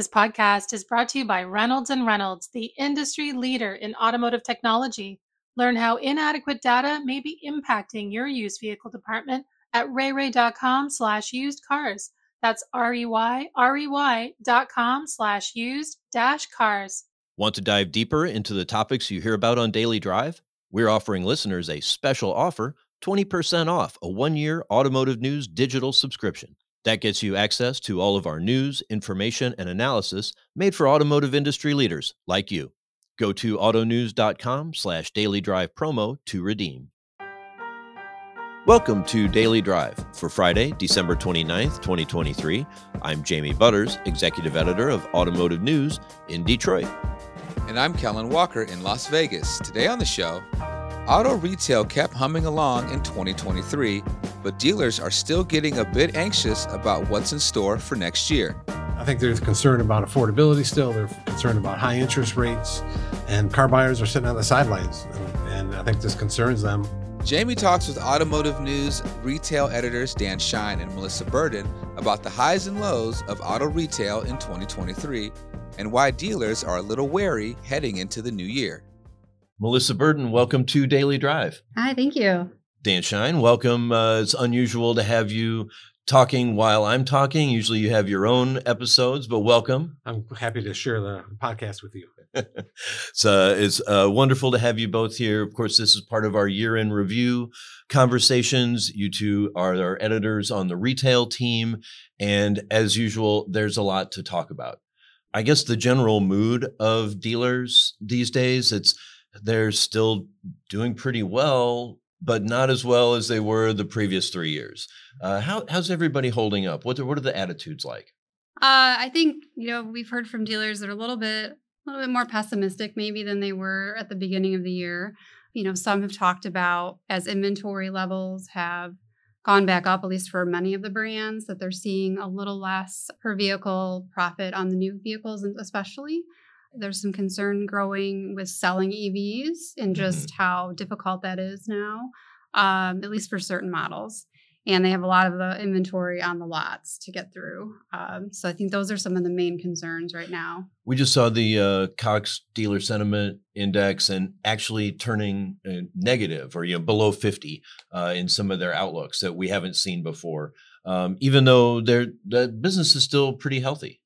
This podcast is brought to you by Reynolds and Reynolds, the industry leader in automotive technology. Learn how inadequate data may be impacting your used vehicle department at reyrey.com slash used cars. That's R-E-Y-R-E-Y dot com slash used dash cars. Want to dive deeper into the topics you hear about on Daily Drive? We're offering listeners a special offer, 20% off a one-year automotive news digital subscription. That gets you access to all of our news, information, and analysis made for automotive industry leaders like you. Go to autonews.com slash daily drive promo to redeem. Welcome to Daily Drive for Friday, December 29th, 2023. I'm Jamie Butters, Executive Editor of Automotive News in Detroit. And I'm Kellen Walker in Las Vegas. Today on the show, auto retail kept humming along in 2023, but dealers are still getting a bit anxious about what's in store for next year. I think there's concern about affordability still. They're concerned about high interest rates, and car buyers are sitting on the sidelines. And, and I think this concerns them. Jamie talks with Automotive News retail editors Dan Shine and Melissa Burden about the highs and lows of auto retail in 2023 and why dealers are a little wary heading into the new year. Melissa Burden, welcome to Daily Drive. Hi, thank you. Dan Shine, welcome. Uh, it's unusual to have you talking while I'm talking. Usually you have your own episodes, but welcome. I'm happy to share the podcast with you. uh, it's uh, wonderful to have you both here. Of course, this is part of our year in review conversations. You two are our editors on the retail team. And as usual, there's a lot to talk about. I guess the general mood of dealers these days, it's they're still doing pretty well, but not as well as they were the previous three years. Uh, how, how's everybody holding up? What, what are the attitudes like? Uh, I think you know we've heard from dealers that are a little bit, a little bit more pessimistic maybe than they were at the beginning of the year. You know, some have talked about as inventory levels have gone back up, at least for many of the brands, that they're seeing a little less per vehicle profit on the new vehicles, especially. There's some concern growing with selling EVs and just mm-hmm. how difficult that is now, um, at least for certain models. And they have a lot of the inventory on the lots to get through. Um, so I think those are some of the main concerns right now. We just saw the uh, Cox Dealer Sentiment Index and actually turning uh, negative or you know below 50 uh, in some of their outlooks that we haven't seen before. Um, even though their the business is still pretty healthy.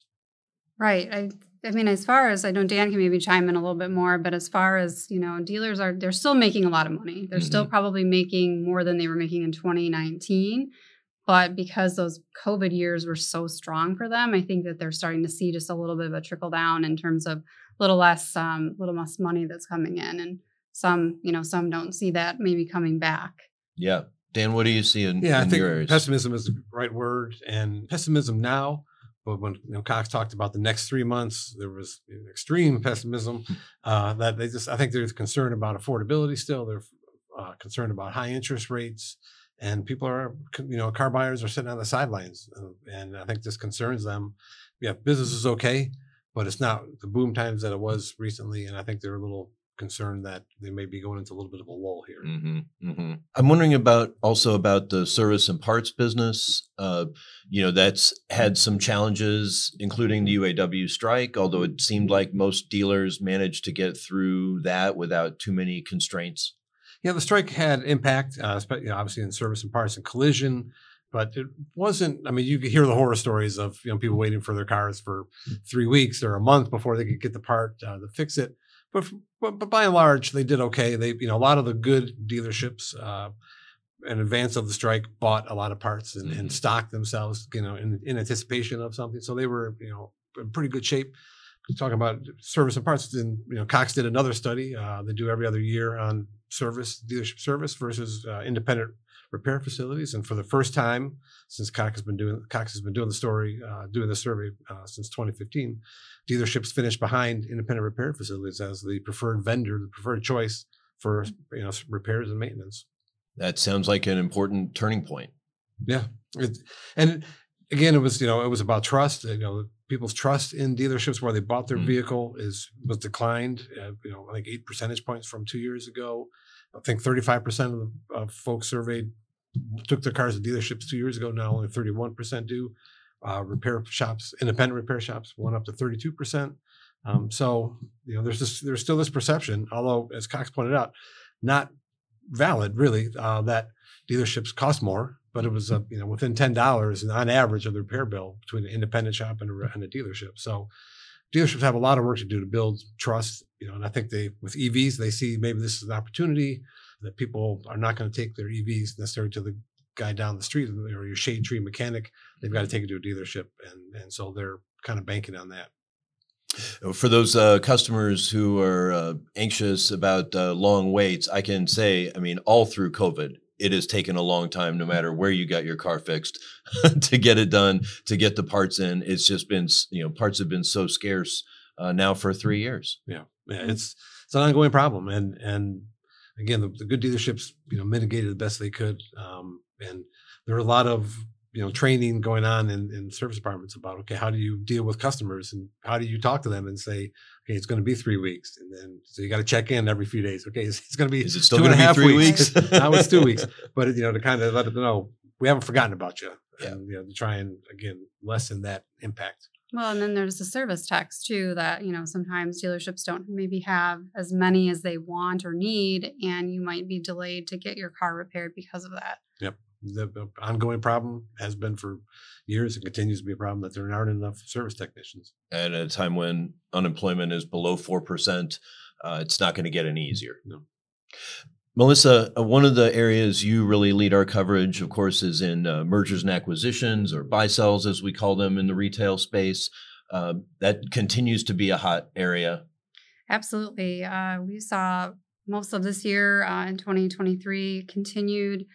Right. I I mean, as far as I know, Dan can maybe chime in a little bit more, but as far as, you know, dealers are, they're still making a lot of money. They're mm-hmm. still probably making more than they were making in 2019. But because those COVID years were so strong for them, I think that they're starting to see just a little bit of a trickle down in terms of a little less, um, little less money that's coming in. And some, you know, some don't see that maybe coming back. Yeah. Dan, what do you see in, yeah, in I think yours? pessimism is the right word. And pessimism now but when you know, Cox talked about the next three months, there was extreme pessimism. Hmm. Uh, that they just, I think there's concern about affordability still. They're uh, concerned about high interest rates, and people are, you know, car buyers are sitting on the sidelines, uh, and I think this concerns them. Yeah, business is okay, but it's not the boom times that it was recently, and I think they're a little concerned that they may be going into a little bit of a lull here. Mm-hmm, mm-hmm. I'm wondering about also about the service and parts business. Uh, you know, that's had some challenges, including the UAW strike. Although it seemed like most dealers managed to get through that without too many constraints. Yeah, the strike had impact, uh, obviously in service and parts and collision but it wasn't. I mean, you could hear the horror stories of you know people waiting for their cars for three weeks or a month before they could get the part uh, to fix it but, but, but by and large, they did okay. They, you know, a lot of the good dealerships uh, in advance of the strike bought a lot of parts and, mm-hmm. and stocked themselves, you know, in, in anticipation of something. So they were, you know, in pretty good shape. Talking about service and parts, and you know, Cox did another study. Uh, they do every other year on service dealership service versus uh, independent repair facilities. And for the first time since Cox has been doing Cox has been doing the story, uh, doing the survey uh, since 2015, dealerships finished behind independent repair facilities as the preferred vendor, the preferred choice for you know repairs and maintenance. That sounds like an important turning point. Yeah, it, and again, it was you know it was about trust. You know, people's trust in dealerships where they bought their mm. vehicle is was declined. Uh, you know, like eight percentage points from two years ago. I think 35 percent of the folks surveyed took their cars to dealerships two years ago. Now only 31 percent do uh, repair shops, independent repair shops, went up to 32%. Um, so, you know, there's this, there's still this perception, although as Cox pointed out, not valid really, uh, that dealerships cost more, but it was, uh, you know, within $10 on average of the repair bill between an independent shop and a, and a dealership. So dealerships have a lot of work to do to build trust, you know, and I think they, with EVs, they see maybe this is an opportunity that people are not going to take their EVs necessarily to the guy down the street or your shade tree mechanic. They've got to take it to a dealership, and and so they're kind of banking on that. For those uh, customers who are uh, anxious about uh, long waits, I can say, I mean, all through COVID, it has taken a long time, no matter where you got your car fixed, to get it done, to get the parts in. It's just been, you know, parts have been so scarce uh, now for three years. Yeah, yeah, it's it's an ongoing problem, and and again, the, the good dealerships, you know, mitigated the best they could. Um, and there are a lot of you know training going on in, in service departments about okay how do you deal with customers and how do you talk to them and say okay it's going to be three weeks and then so you got to check in every few days okay it's, it's going to be is it still going to be three weeks, weeks? now it's two weeks but you know to kind of let them know we haven't forgotten about you yeah. and you know to try and again lessen that impact well, and then there's the service tax too that, you know, sometimes dealerships don't maybe have as many as they want or need, and you might be delayed to get your car repaired because of that. Yep. The, the ongoing problem has been for years and continues to be a problem that there aren't enough service technicians. And at a time when unemployment is below 4%, uh, it's not going to get any easier. No. Melissa, uh, one of the areas you really lead our coverage, of course, is in uh, mergers and acquisitions or buy sells, as we call them in the retail space. Uh, that continues to be a hot area. Absolutely. Uh, we saw most of this year uh, in 2023 continued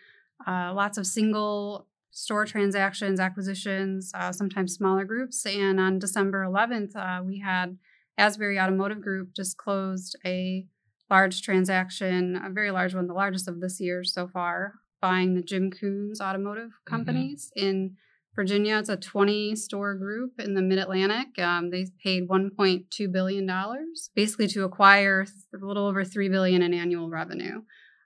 uh, lots of single store transactions, acquisitions, sometimes smaller groups. And on December 11th, we had Asbury Automotive Group just closed a large transaction, a very large one, the largest of this year so far, buying the Jim Koons Automotive mm-hmm. Companies mm-hmm. in Virginia. It's a 20 store group in the Mid Atlantic. Um, they paid 1.2 billion dollars, basically to acquire a little over three billion in annual revenue.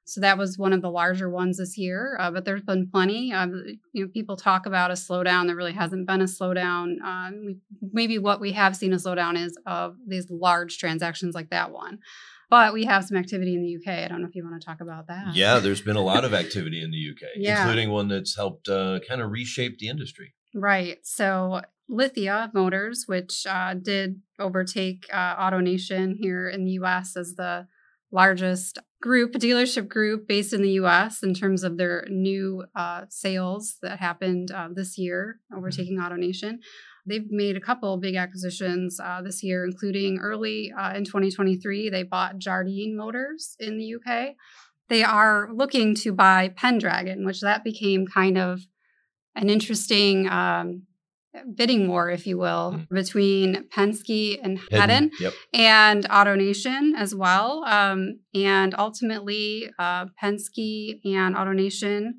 So that was one of the larger ones this year. Uh, but there's been plenty. Uh, you know, people talk about a slowdown. There really hasn't been a slowdown. Um, we, maybe what we have seen a slowdown is of these large transactions like that one. But we have some activity in the UK. I don't know if you want to talk about that. Yeah, there's been a lot of activity in the UK, yeah. including one that's helped uh, kind of reshape the industry. Right. So Lithia Motors, which uh, did overtake uh, AutoNation here in the US as the largest group, dealership group based in the US in terms of their new uh, sales that happened uh, this year, mm-hmm. overtaking AutoNation. They've made a couple big acquisitions uh, this year, including early uh, in 2023, they bought Jardine Motors in the UK. They are looking to buy Pendragon, which that became kind of an interesting um, bidding war, if you will, mm. between Penske and Hedin, yep. and AutoNation as well. Um, and ultimately, uh, Penske and AutoNation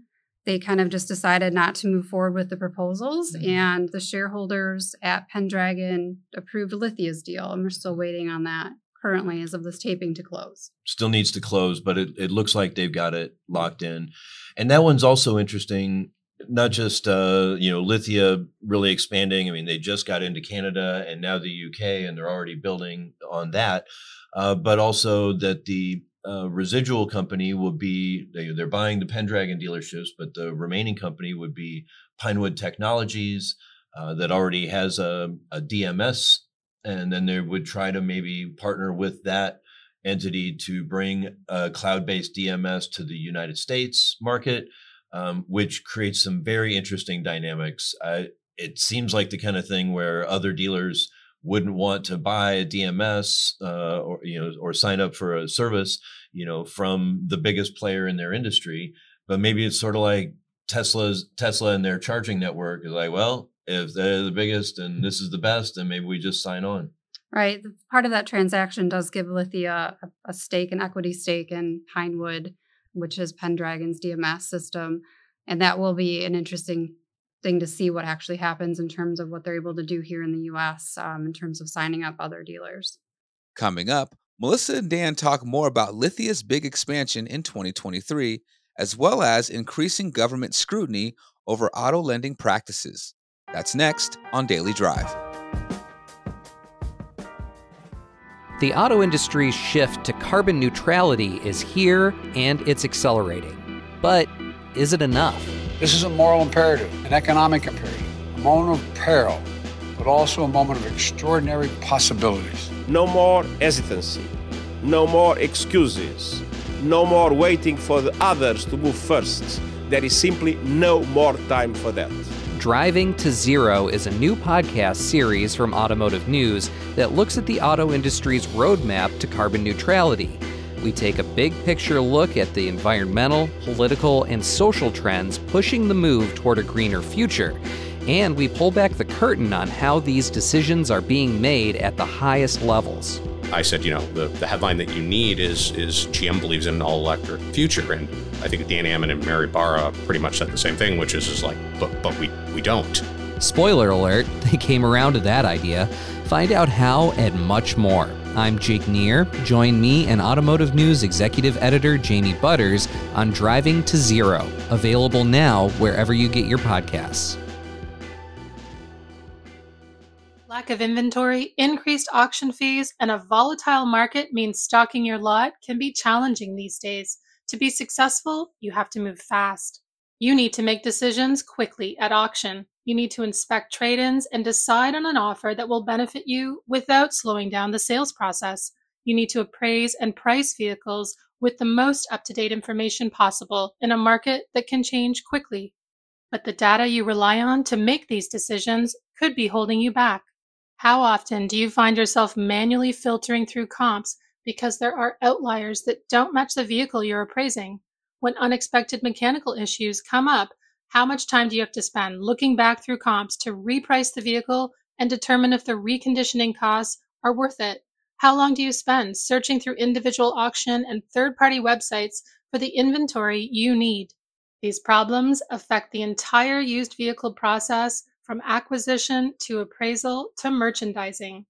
they kind of just decided not to move forward with the proposals mm-hmm. and the shareholders at pendragon approved lithia's deal and we're still waiting on that currently as of this taping to close still needs to close but it, it looks like they've got it locked in and that one's also interesting not just uh, you know lithia really expanding i mean they just got into canada and now the uk and they're already building on that uh, but also that the uh, residual company would be they, they're buying the Pendragon dealerships, but the remaining company would be Pinewood Technologies uh, that already has a, a, DMS, and then they would try to maybe partner with that entity to bring a cloud-based DMS to the United States market, um, which creates some very interesting dynamics. it seems like the kind of thing where other dealers wouldn't want to buy a DMS uh, or you know or sign up for a service you know from the biggest player in their industry. But maybe it's sort of like Tesla's Tesla and their charging network is like well if they're the biggest and this is the best then maybe we just sign on. Right part of that transaction does give Lithia a, a stake an equity stake in Pinewood which is Pendragon's DMS system and that will be an interesting thing to see what actually happens in terms of what they're able to do here in the US um, in terms of signing up other dealers. Coming up, Melissa and Dan talk more about Lithia's big expansion in 2023, as well as increasing government scrutiny over auto lending practices. That's next on Daily Drive. The auto industry's shift to carbon neutrality is here and it's accelerating. But is it enough? This is a moral imperative, an economic imperative, a moment of peril, but also a moment of extraordinary possibilities. No more hesitancy, no more excuses, no more waiting for the others to move first. There is simply no more time for that. Driving to Zero is a new podcast series from Automotive News that looks at the auto industry's roadmap to carbon neutrality. We take a big picture look at the environmental, political, and social trends pushing the move toward a greener future. And we pull back the curtain on how these decisions are being made at the highest levels. I said, you know, the, the headline that you need is is GM believes in an all electric future, and I think Dan Ammann and Mary Barra pretty much said the same thing, which is is like, but but we we don't. Spoiler alert, they came around to that idea. Find out how and much more. I'm Jake Neer. Join me and Automotive News Executive Editor Jamie Butters on Driving to Zero, available now wherever you get your podcasts. Lack of inventory, increased auction fees, and a volatile market means stocking your lot can be challenging these days. To be successful, you have to move fast. You need to make decisions quickly at auction. You need to inspect trade ins and decide on an offer that will benefit you without slowing down the sales process. You need to appraise and price vehicles with the most up to date information possible in a market that can change quickly. But the data you rely on to make these decisions could be holding you back. How often do you find yourself manually filtering through comps because there are outliers that don't match the vehicle you're appraising? When unexpected mechanical issues come up, how much time do you have to spend looking back through comps to reprice the vehicle and determine if the reconditioning costs are worth it? How long do you spend searching through individual auction and third party websites for the inventory you need? These problems affect the entire used vehicle process from acquisition to appraisal to merchandising.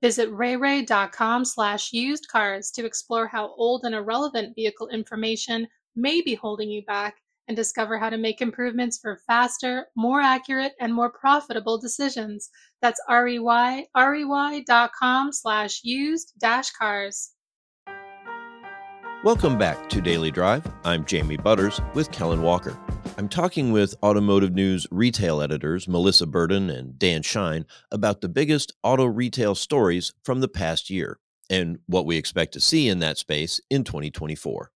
Visit reyrey.com slash used cars to explore how old and irrelevant vehicle information may be holding you back and discover how to make improvements for faster, more accurate, and more profitable decisions. That's R-E-Y, R-E-Y.com slash used dash cars. Welcome back to Daily Drive. I'm Jamie Butters with Kellen Walker. I'm talking with Automotive News retail editors Melissa Burden and Dan Shine about the biggest auto retail stories from the past year and what we expect to see in that space in 2024.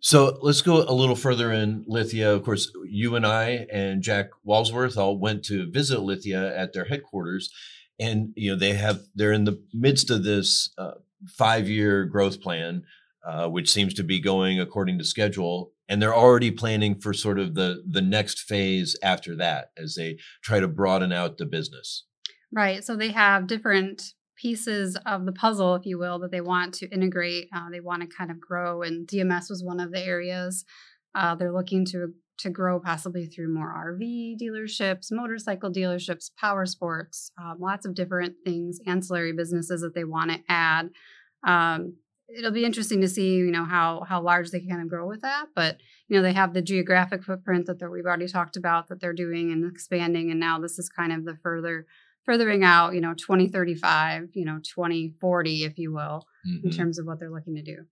So let's go a little further in Lithia. Of course, you and I and Jack Walsworth all went to visit Lithia at their headquarters, and you know they have they're in the midst of this uh, five year growth plan uh, which seems to be going according to schedule. And they're already planning for sort of the the next phase after that as they try to broaden out the business. Right. So they have different pieces of the puzzle, if you will, that they want to integrate. Uh, they want to kind of grow, and DMS was one of the areas. Uh, they're looking to to grow possibly through more RV dealerships, motorcycle dealerships, power sports, um, lots of different things, ancillary businesses that they want to add. Um, it'll be interesting to see you know how how large they can kind of grow with that but you know they have the geographic footprint that we've already talked about that they're doing and expanding and now this is kind of the further furthering out you know 2035 you know 2040 if you will mm-hmm. in terms of what they're looking to do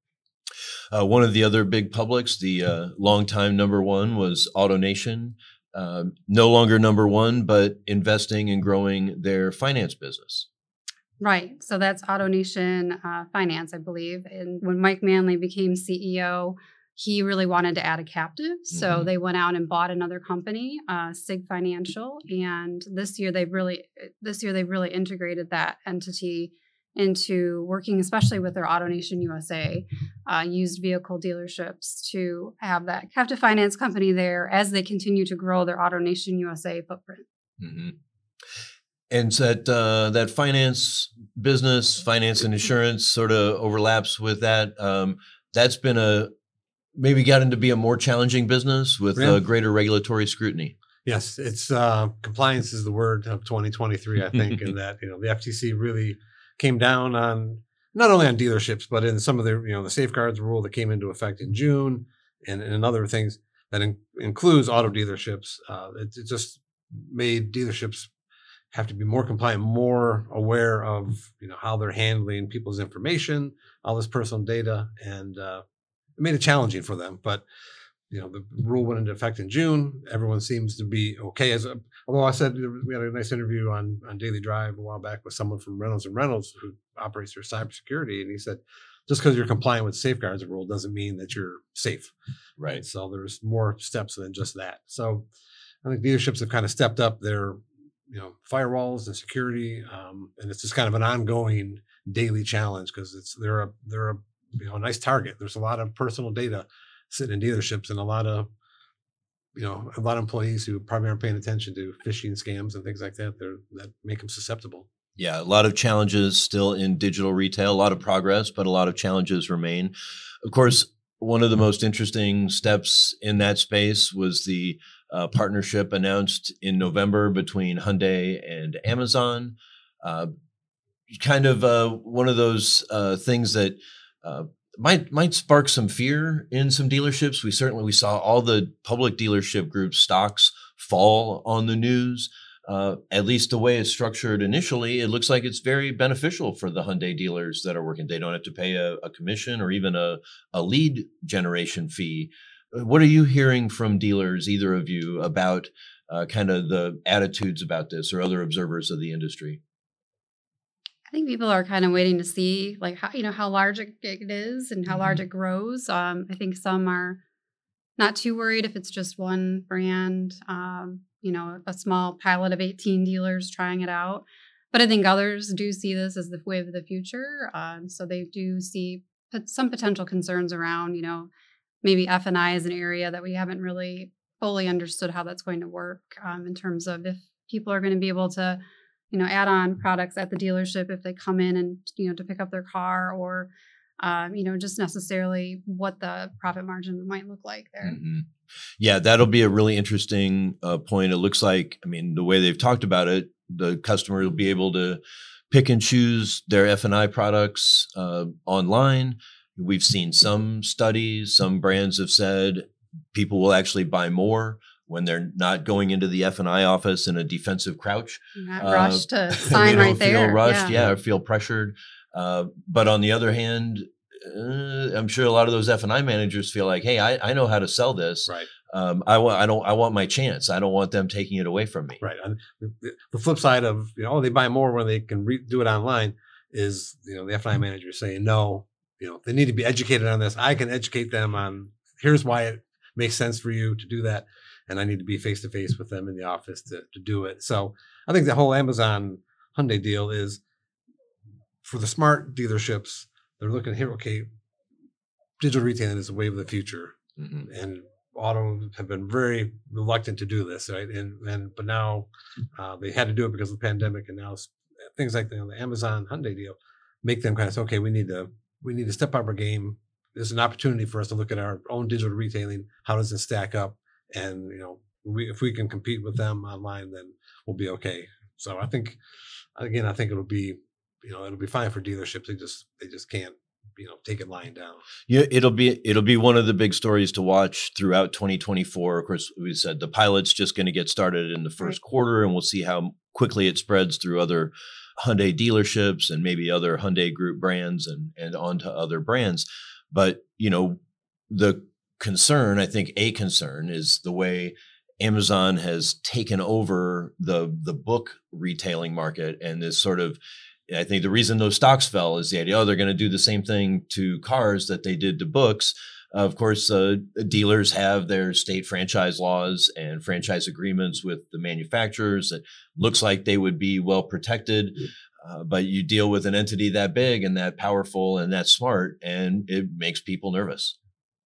uh, one of the other big publics the uh, longtime number one was AutoNation uh, no longer number one but investing and growing their finance business Right. So that's AutoNation uh, Finance, I believe. And when Mike Manley became CEO, he really wanted to add a captive. So mm-hmm. they went out and bought another company, uh, CIG Financial. And this year they've really this year they've really integrated that entity into working, especially with their AutoNation USA uh, used vehicle dealerships, to have that captive finance company there as they continue to grow their AutoNation USA footprint. Mm-hmm and that uh, that finance business, finance and insurance sort of overlaps with that. Um, that's been a maybe gotten to be a more challenging business with yeah. uh, greater regulatory scrutiny. Yes, it's uh, compliance is the word of 2023, I think, and that you know the FTC really came down on not only on dealerships but in some of the you know the safeguards rule that came into effect in June and, and other things that in, includes auto dealerships. Uh, it, it just made dealerships have to be more compliant, more aware of you know how they're handling people's information, all this personal data, and uh, it made it challenging for them. But you know the rule went into effect in June. Everyone seems to be okay. As a, although I said we had a nice interview on on Daily Drive a while back with someone from Reynolds and Reynolds who operates their cybersecurity, and he said just because you're compliant with safeguards rule doesn't mean that you're safe. Right. So there's more steps than just that. So I think dealerships have kind of stepped up their you know firewalls and security, um, and it's just kind of an ongoing daily challenge because it's they're a they're a you know a nice target. There's a lot of personal data sitting in dealerships and a lot of you know a lot of employees who probably aren't paying attention to phishing scams and things like that. They're that make them susceptible. Yeah, a lot of challenges still in digital retail, a lot of progress, but a lot of challenges remain. Of course, one of the most interesting steps in that space was the uh, partnership announced in November between Hyundai and Amazon. Uh, kind of uh, one of those uh, things that uh, might might spark some fear in some dealerships. We certainly we saw all the public dealership group stocks fall on the news. Uh, at least the way it's structured initially, it looks like it's very beneficial for the Hyundai dealers that are working. They don't have to pay a, a commission or even a, a lead generation fee uh, what are you hearing from dealers, either of you, about uh, kind of the attitudes about this or other observers of the industry? I think people are kind of waiting to see, like how you know how large it, it is and how mm-hmm. large it grows. Um, I think some are not too worried if it's just one brand. Um, you know, a small pilot of 18 dealers trying it out. But I think others do see this as the wave of the future. Um, so they do see some potential concerns around, you know, maybe F and I is an area that we haven't really fully understood how that's going to work um, in terms of if people are going to be able to, you know, add on products at the dealership if they come in and you know to pick up their car or um, you know, just necessarily what the profit margin might look like there. Mm-hmm. Yeah, that'll be a really interesting uh, point. It looks like, I mean, the way they've talked about it, the customer will be able to pick and choose their F and I products uh, online. We've seen some studies, some brands have said people will actually buy more when they're not going into the F and I office in a defensive crouch. Not uh, rushed to sign right there. Feel rushed, yeah, yeah or feel pressured. Uh, but on the other hand, uh, I'm sure a lot of those F and I managers feel like, hey, I, I know how to sell this. Right. Um, I want I don't I want my chance. I don't want them taking it away from me. Right. And the flip side of you know oh, they buy more when they can re- do it online is you know the F and I manager saying no you know they need to be educated on this i can educate them on here's why it makes sense for you to do that and i need to be face to face with them in the office to, to do it so i think the whole amazon hyundai deal is for the smart dealerships they're looking here okay digital retailing is the wave of the future mm-hmm. and auto have been very reluctant to do this right and and but now uh, they had to do it because of the pandemic and now things like the, the amazon hyundai deal make them kind of say okay we need to we need to step up our game. There's an opportunity for us to look at our own digital retailing. How does it stack up? And you know, we, if we can compete with them online, then we'll be okay. So I think, again, I think it'll be, you know, it'll be fine for dealerships. They just they just can't you know take it lying down yeah it'll be it'll be one of the big stories to watch throughout 2024 of course we said the pilot's just going to get started in the first right. quarter and we'll see how quickly it spreads through other Hyundai dealerships and maybe other Hyundai group brands and and onto other brands. But you know, the concern, I think a concern is the way Amazon has taken over the the book retailing market and this sort of I think the reason those stocks fell is the idea, oh, they're going to do the same thing to cars that they did to books. Of course, uh, dealers have their state franchise laws and franchise agreements with the manufacturers. It looks like they would be well protected, uh, but you deal with an entity that big and that powerful and that smart, and it makes people nervous.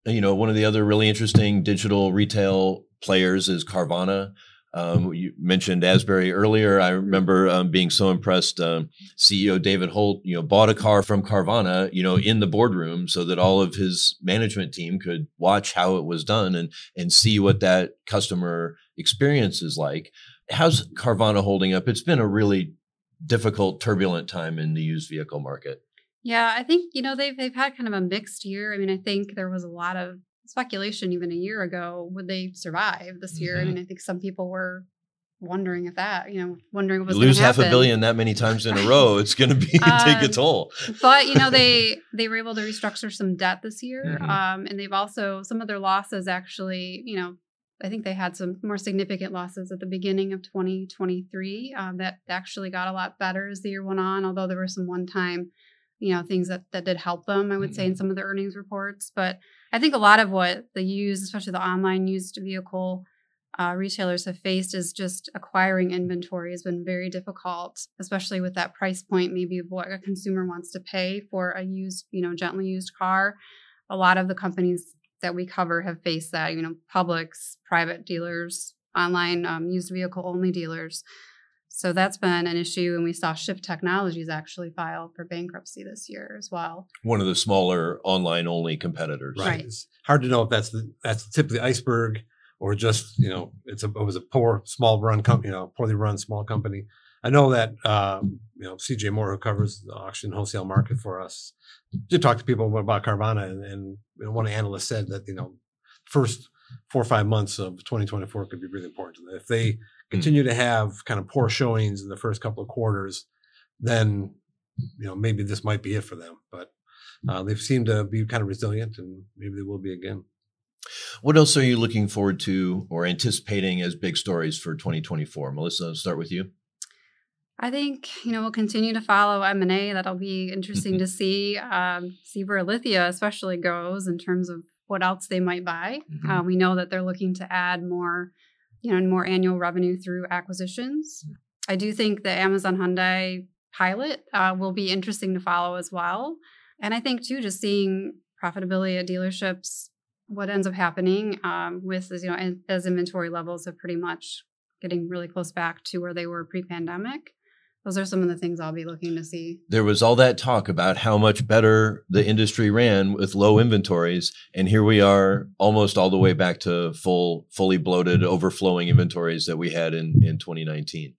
You know, one of the other really interesting digital retail players is Carvana. Um, you mentioned Asbury earlier. I remember um, being so impressed. Um, CEO David Hult, you know, bought a car from Carvana, you know, in the boardroom so that all of his management team could watch how it was done and and see what that customer experience is like. How's Carvana holding up? It's been a really difficult, turbulent time in the used vehicle market. Yeah, I think you know they've they've had kind of a mixed year. I mean, I think there was a lot of speculation even a year ago would they survive this year. Mm-hmm. I mean, I think some people were wondering if that, you know, wondering what was You lose half a billion that many times in a row, it's going to be take a Um, toll. but you know they they were able to restructure some debt this year Mhm. um, and they've also some of their losses actually you know i think they had some more significant losses at the beginning of 2023 um, that actually got a lot better as the year went on although there were some one-time you know things that that did help them i would say in some of the earnings reports but i think a lot of what the used especially the online used vehicle uh, retailers have faced is just acquiring inventory has been very difficult, especially with that price point, maybe of what a consumer wants to pay for a used, you know, gently used car. A lot of the companies that we cover have faced that, you know, publics, private dealers, online um, used vehicle only dealers. So that's been an issue. And we saw Shift Technologies actually file for bankruptcy this year as well. One of the smaller online only competitors. Right. Right. It's hard to know if that's the that's the tip of the iceberg or just you know it's a it was a poor small run company, you know, poorly run small company. I know that um, you know CJ Moore, who covers the auction wholesale market for us, did talk to people about Carvana, and, and you know, one analyst said that you know first four or five months of 2024 could be really important. If they continue to have kind of poor showings in the first couple of quarters, then you know maybe this might be it for them. But uh, they've seemed to be kind of resilient, and maybe they will be again. What else are you looking forward to or anticipating as big stories for 2024? Melissa, I'll start with you. I think you know we'll continue to follow M and A. That'll be interesting to see um, see where Lithia especially goes in terms of what else they might buy. Mhm. Uh, we know that they're looking to add more, you know, more annual revenue through acquisitions. I do think the Amazon Hyundai pilot uh, will be interesting to follow as well. And I think too, just seeing profitability at dealerships, what ends up happening um, with as you know as, as inventory levels are pretty much getting really close back to where they were pre-pandemic. Those are some of the things I'll be looking to see. There was all that talk about how much better the industry ran with low inventories, and here we are, almost all the way back to full, fully bloated, overflowing inventories that we had in in 2019.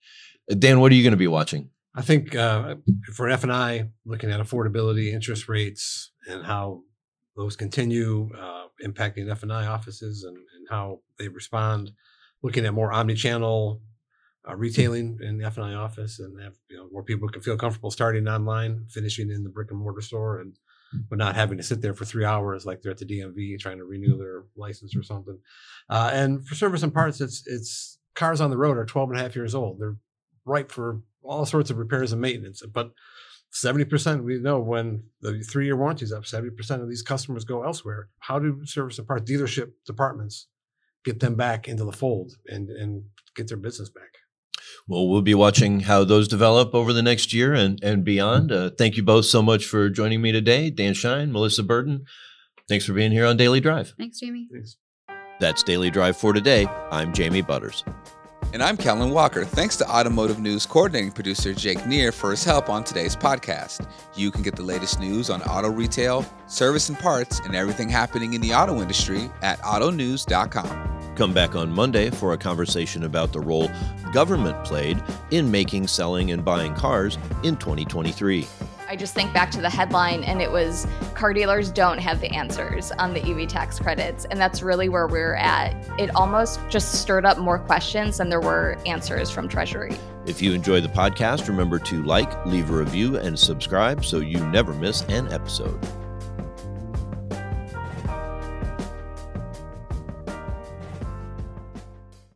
Uh, Dan, what are you going to be watching? I think uh, for F and I, looking at affordability, interest rates, and how those continue uh, impacting F and I offices and, and how they respond. Looking at more omni-channel uh, retailing in the F and I office, and have you know more people can feel comfortable starting online, finishing in the brick and mortar store, and but not having to sit there for three hours like they're at the DMV trying to renew their license or something. Uh, and for service and parts, it's it's cars on the road are 12 and a half years old. They're ripe for all sorts of repairs and maintenance. But 70% we know when the three year warranty is up, 70% of these customers go elsewhere. How do service and parts dealership departments get them back into the fold and, and get their business back? Well, we'll be watching how those develop over the next year and, and beyond. Uh, thank you both so much for joining me today. Dan Shine, Melissa Burden. Thanks for being here on Daily Drive. Thanks, Jamie. Thanks. That's Daily Drive for today. I'm Jamie Butters. And I'm Kellen Walker. Thanks to Automotive News coordinating producer Jake Neer for his help on today's podcast. You can get the latest news on auto retail, service and parts, and everything happening in the auto industry at autonews.com. Come back on Monday for a conversation about the role government played in making, selling, and buying cars in 2023. I just think back to the headline, and it was car dealers don't have the answers on the EV tax credits. And that's really where we're at. It almost just stirred up more questions than there were answers from Treasury. If you enjoy the podcast, remember to like, leave a review, and subscribe so you never miss an episode.